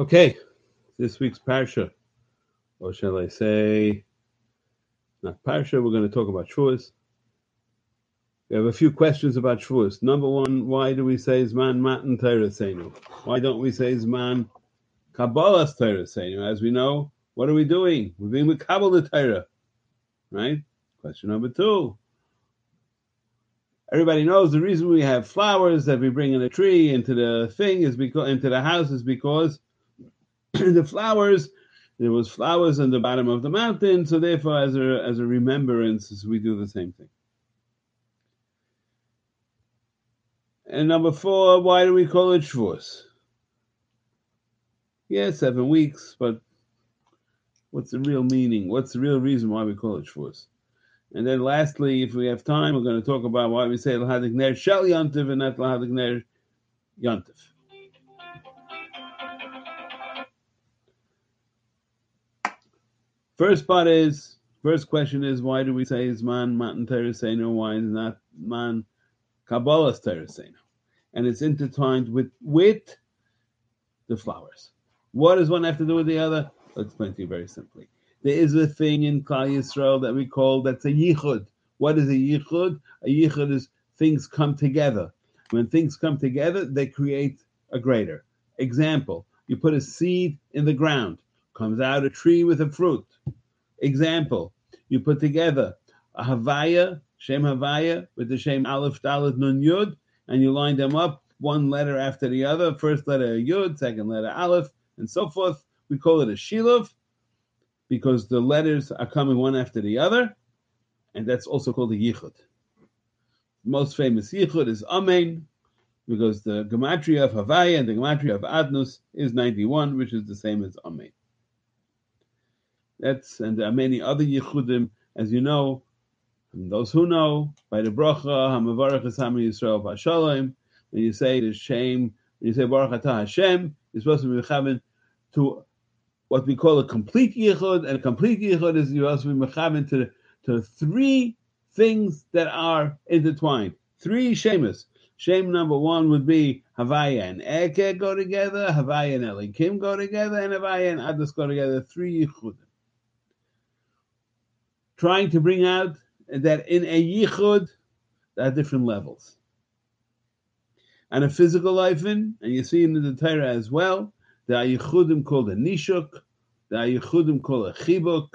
Okay, this week's parsha, or shall I say, not parsha. We're going to talk about Shavuos. We have a few questions about Shavuos. Number one, why do we say Zman Matan Torah Seinu? Why don't we say Zman Kabbalah's Torah Seinu? As we know, what are we doing? We're being with Kabbalah Torah, right? Question number two. Everybody knows the reason we have flowers that we bring in a tree into the thing is because into the house is because the flowers there was flowers on the bottom of the mountain, so therefore, as a as a remembrance, we do the same thing. And number four, why do we call it Shavuos? Yeah, seven weeks, but what's the real meaning? What's the real reason why we call it Shavuos? And then lastly, if we have time, we're going to talk about why we say Lahadik Ner Shel Yantiv and not Lahadik Ner Yantiv. First part is, first question is, why do we say is man matan tereseno? Why is not man Kabbalah's tereseno? And it's intertwined with with the flowers. What does one have to do with the other? I'll explain to you very simply. There is a thing in Klal Yisrael that we call that's a yichud. What is a yichud? A yichud is things come together. When things come together, they create a greater. Example: You put a seed in the ground, comes out a tree with a fruit. Example: You put together a Havaya, Shem Havaya, with the Shem Aleph Dalet Nun Yud, and you line them up one letter after the other. First letter Yud, second letter Aleph, and so forth. We call it a Shiluv because the letters are coming one after the other, and that's also called a yichud. Most famous yichud is Amen, because the gematria of Havaya and the gematria of Adnus is 91, which is the same as Amen. That's and there are many other yichudim, as you know. And those who know, by the bracha, Hamavarach Hasam Yisrael Vashalom, when you say the shame, when you say Baruch Atah Hashem, you're supposed to be mechaven to what we call a complete yichud, and a complete yichud is you're supposed to be mechaven to to three things that are intertwined. Three shemas. Shame number one would be Havaya and Eke go together, Havaya and Elikim go together, and Havaya and Adus go together. Three yichudim. Trying to bring out that in a yichud, there are different levels. And a physical life in, and you see in the Torah as well, there are yichudim called a nishuk, there are yichudim called a chibuk,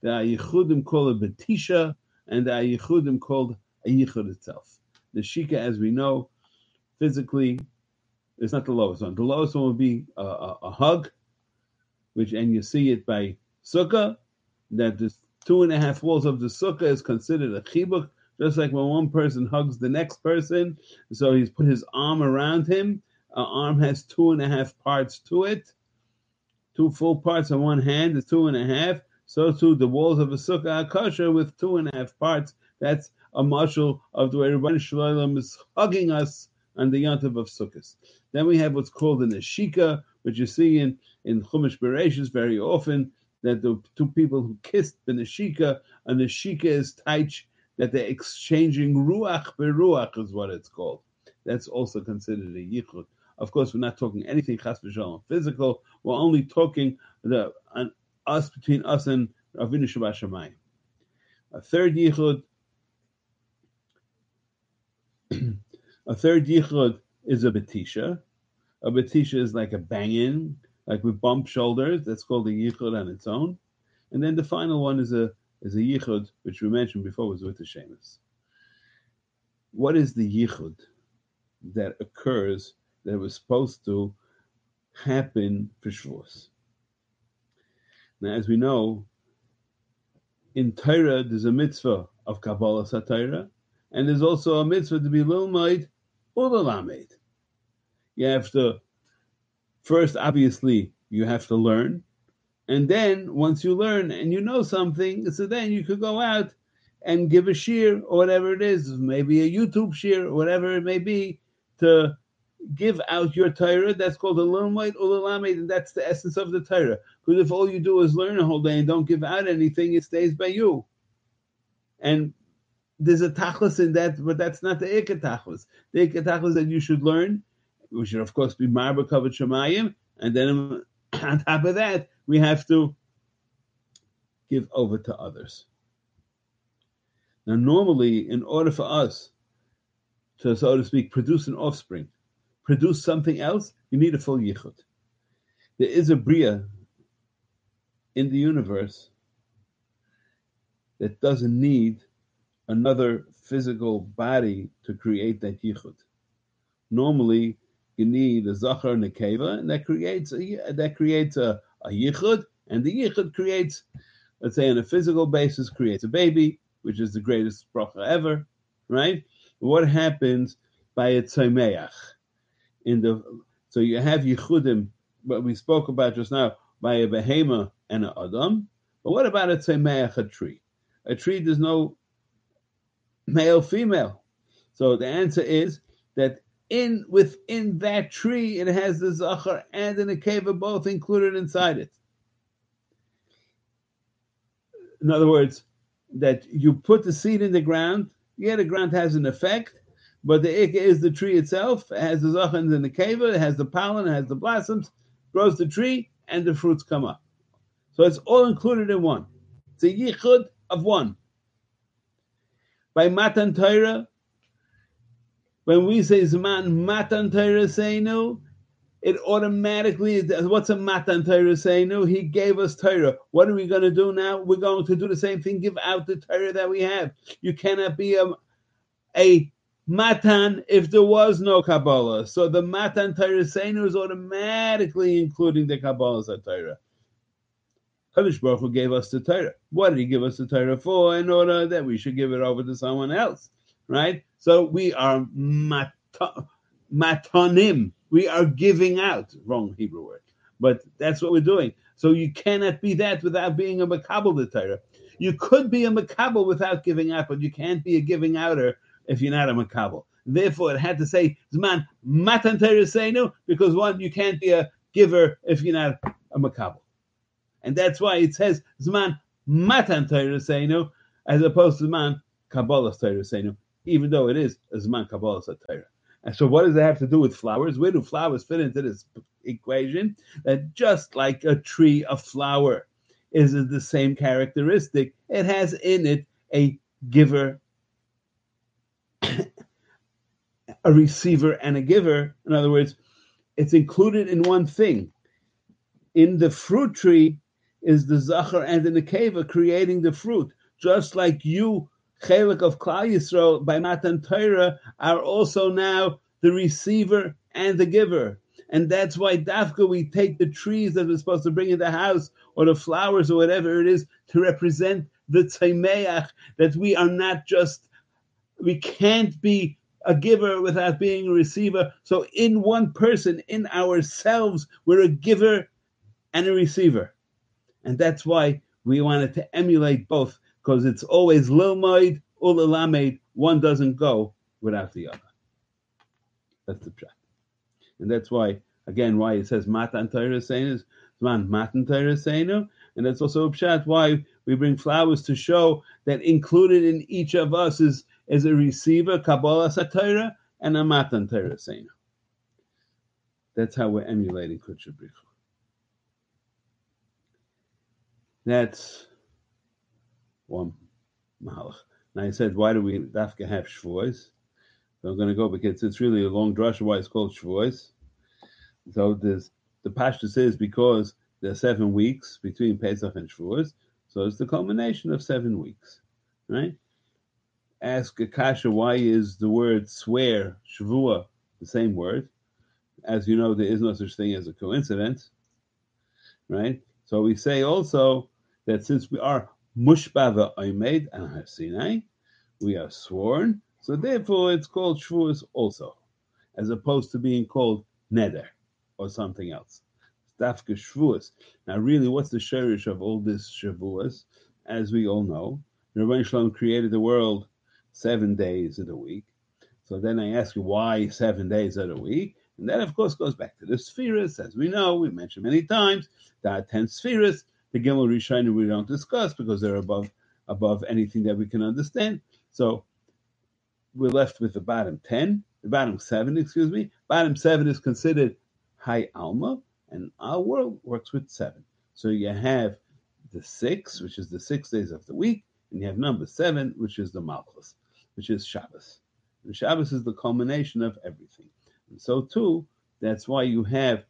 there are yichudim called a betisha, and there are yichudim called a yichud itself. The shika, as we know, physically, is not the lowest one. The lowest one would be a, a, a hug, which and you see it by sukkah, that the two and a half walls of the sukkah is considered a chibuk, just like when one person hugs the next person, so he's put his arm around him. An arm has two and a half parts to it. Two full parts on one hand is two and a half. So too the walls of a sukkah are kosher with two and a half parts. That's a marshal of the way Rabbi Shalom is hugging us on the Yantav of Sukkot. Then we have what's called an ashika, which you see in, in Chumash Bereshis very often, that the two people who kissed the nashika, a nashika is taich, that they're exchanging ruach beruach is what it's called. That's also considered a yichud. Of course, we're not talking anything chas v'shalom physical. We're only talking the an, us between us and Ravinu Shabbat. A third yichud a third yichud is a betisha. A betisha is like a banging, like we bump shoulders. That's called a yichud on its own. And then the final one is a is a yichud, which we mentioned before was with the shemus. What is the yichud that occurs that was supposed to happen for Shavuos? Now, as we know, in Torah there's a mitzvah of Kabbalah Satira, and there's also a mitzvah to be lilmaid or lalamed. You have to first, obviously, you have to learn, and then once you learn and you know something, so then you could go out and give a shear or whatever it is, maybe a YouTube shear or whatever it may be, to give out your Torah. That's called a lilmaid or lalamed, and that's the essence of the Torah. Because if all you do is learn a whole day and don't give out anything, it stays by you. And there's a tachlis in that, but that's not the ikka tachlis. The ikka tachlis that you should learn, we should of course be marba covered shemayim, and then on top of that, we have to give over to others. Now, normally, in order for us to, so to speak, produce an offspring, produce something else, you need a full yichud. There is a bria in the universe that doesn't need another physical body to create that yichud. Normally, you need a zachar and a keva, and that creates a, that creates a, a yichud, and the yichud creates, let's say, on a physical basis, creates a baby, which is the greatest bracha ever, right? What happens by a tzomeach? In the so you have yichudim, what we spoke about just now, by a behema and an adam. But what about a tzomeach, a tree? A tree there's no male female. So the answer is that in within that tree it has the zachar and in the nekeva both included inside it. In other words, that you put the seed in the ground, yeah, the ground has an effect, but the ik is the tree itself. It has the zachar and the nekeva, it has the pollen, it has the blossoms, grows the tree, and the fruits come up. So it's all included in one. It's a yichud of one. By Matan Torah, when we say Zman Matan Torah it automatically, is what's a Matan Torah? He gave us Torah. What are we going to do now? We're going to do the same thing, give out the Torah that we have. You cannot be a, a Matan if there was no Kabbalah. So the Matan Torah is automatically including the Kabbalah's Torah. Kadosh Baruch Hu gave us the Torah. What did He give us the Torah for? In order that we should give it over to someone else, right? So we are mat- matanim. We are giving out. Wrong Hebrew word, but that's what we're doing. So you cannot be that without being a makabel the Torah. You could be a makabel without giving out, but you can't be a giving outer if you're not a makabel. Therefore, it had to say Zman Matan Torah Seinu because one, you can't be a giver if you're not a makabel. And that's why it says Zman Matan Torah Seinu as opposed to Zman Kabbalah Torah Seinu, even though it is Zman Kabbalah Torah. And so, what does it have to do with flowers? Where do flowers fit into this equation? That just like a tree, a flower is the same characteristic. It has in it a giver, a receiver, and a giver. In other words, it's included in one thing. In the fruit tree, is the Zachar and the Nekeva creating the fruit. Just like you, Chelik of Klal Yisrael, by Matan Torah, are also now the receiver and the giver. And that's why Dafka, we take the trees that we're supposed to bring in the house, or the flowers, or whatever it is, to represent the Tzemeach, that we are not just, we can't be a giver without being a receiver. So in one person, in ourselves, we're a giver and a receiver. And that's why we wanted to emulate both, because it's always lilmaid or. One doesn't go without the other. That's the pshat. And that's why, again, why it says matan is man matan and that's also a why we bring flowers to show that included in each of us is, is a receiver, Kabbalah Satira, and a matan Torah That's how we're emulating Kutsha that's one mahalach. Now I said, why do we dafka have shvuos? So I'm going to go because it's really a long drasha why it's called shvuos. So there's the pashtus says because there are seven weeks between Pesach and Shavuos, so it's the culmination of seven weeks, right? Ask Akasha why is the word swear Shavua the same word? As you know, there is no such thing as a coincidence, right? So we say also that since we are mushbava oimed and Har Sinai, eh? we are sworn, so therefore it's called shvuas also, as opposed to being called neder or something else. Dafka shvuas. Now, really, what's the sherish of all this shavuas? As we all know, Rabbi Shalom created the world seven days of the week. So then I ask you, why seven days of the week? And that, of course, goes back to the spheres. As we know, we mentioned many times, there are 10 spheres. The Gimel Rishonim we don't discuss because they're above above anything that we can understand. So we're left with the bottom ten, the bottom seven, excuse me. Bottom seven is considered high alma, and our world works with seven. So you have the six, which is the six days of the week, and you have number seven, which is the Malchus, which is Shabbos. And Shabbos is the culmination of everything. And so too, that's why you have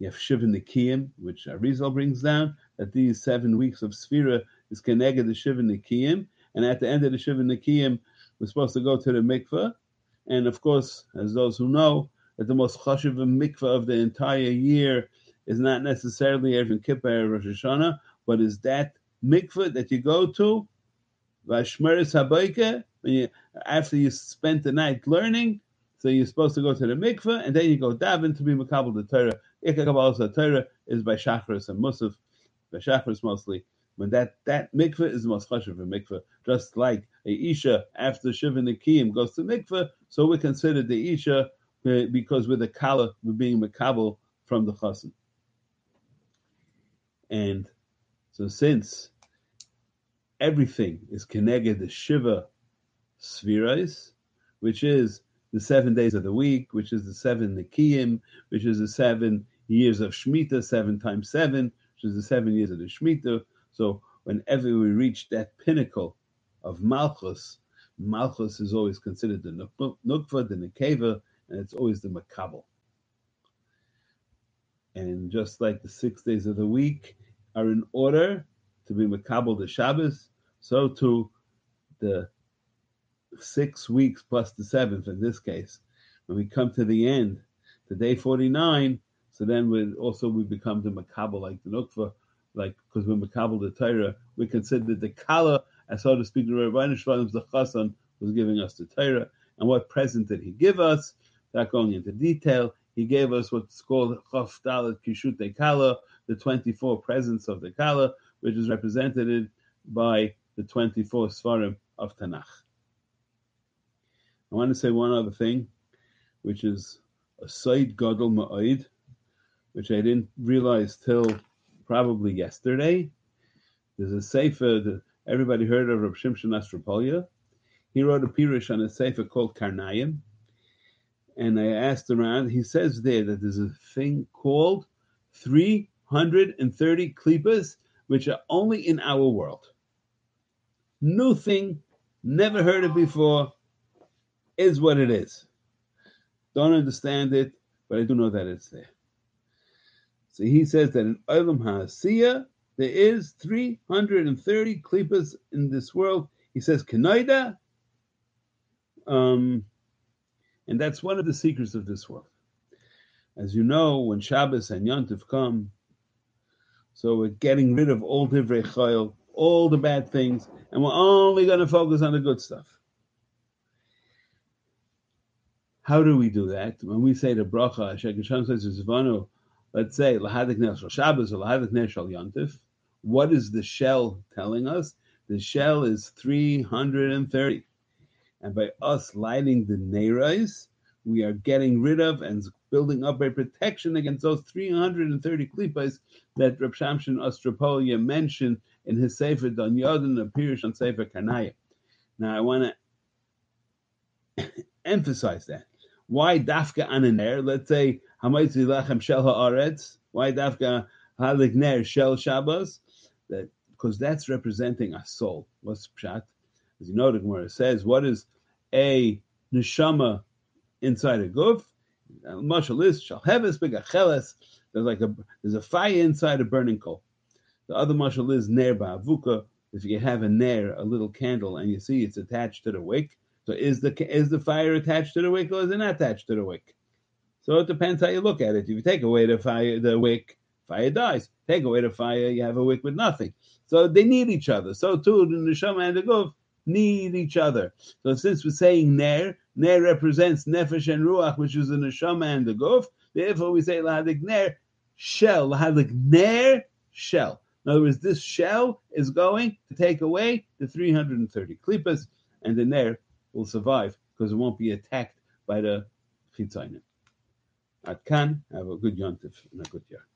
you have Shiva Nikiyim, which Arizal brings down, that these seven weeks of Sphira is connected to Shiva Nikiyim, and at the end of the Shiva Nikiyim, we're supposed to go to the mikveh, and of course, as those who know, that the most chashiv mikveh of the entire year is not necessarily Erev Kippur or Rosh Hashanah, but is that mikveh that you go to, Vashmeres Habayke, after you spent the night learning, so you're supposed to go to the mikveh, and then you go daven to be makabel the Torah. Ikakabal Torah is by Shachris and Musaf, by Shachris mostly. When that, that mikveh is the most chashiv of mikveh, just like a isha after shiva nikiyim goes to mikveh, so we consider the isha uh, because with the kala we're being makabel from the chassan. And so since everything is connected the shiva spheres, which is the seven days of the week, which is the seven Nikiyim, which is the seven years of Shemitah, seven times seven, which is the seven years of the Shemitah. So whenever we reach that pinnacle of Malchus, Malchus is always considered the Nukva, the Nekeva, and it's always the Makabal. And just like the six days of the week are in order to be Makabal the Shabbos, so too the six weeks plus the seventh in this case. When we come to the end, to day 49, so then we also we become the Makabal like the Nukva, like because we're Makabal the Torah, we consider the Kala, as so to speak, the Rabbi the Chassan was giving us the Torah. And what present did he give us? Not going into detail, he gave us what's called Chaf Dalet Kishute Kala, the 24 presents of the Kala, which is represented by the 24 Svarim of Tanakh. I want to say one other thing, which is a side gadol ma'id, which I didn't realize till probably yesterday. There's a sefer that everybody heard of, Rav Shimshon Ostropolia. He wrote a pirush on a sefer called Karnayim, and I asked around. He says there that there's a thing called 330 klipas, which are only in our world. New thing, never heard it before is what it is. Don't understand it, but I do know that it's there. So he says that in Olam HaAsiya, there is 330 klipas in this world. He says Kenoida, um, and that's one of the secrets of this world. As you know, when Shabbos and Yontif come, so we're getting rid of all divrei chayil, all the bad things, and we're only going to focus on the good stuff. How do we do that? When we say the bracha, Shekasham says Zvanu, let's say Lahadik Neshal Shabbos or Lahadik Neshal Yontif, what is the shell telling us? The shell is 330. And by us lighting the Neirais, we are getting rid of and building up a protection against those 330 klipas that Reb Shimshon Ostropolia mentioned in his Sefer Don Yodin, appears on Sefer Kanaya. Now I want to emphasize that. Why dafka ananer? Let's say hamaitzi lechem shel haaretz. Why dafka haligner shel Shabbos? That because that's representing a soul. What's pshat? As you know, the Gemara says, what is a neshama inside a guf? Mashal is shalheves begacheles. There's like a there's a fire inside a burning coal. The other mashal is ner ba'avuka. If you have a ner, a little candle, and you see it's attached to the wick, so is the is the fire attached to the wick or is it not attached to the wick? So it depends how you look at it. If you take away the fire, the wick, fire dies. Take away the fire, you have a wick with nothing. So they need each other. So too, the neshama and the guf need each other. So since we're saying ner, ner represents nefesh and ruach, which is the neshama and the guf. Therefore, we say lahadik ner shell, lahadik ner shell. In other words, this shell is going to take away the 330 klipas, and the ner will survive because it won't be attacked by the chitzainin. At Kan, have a good yontif and a good year.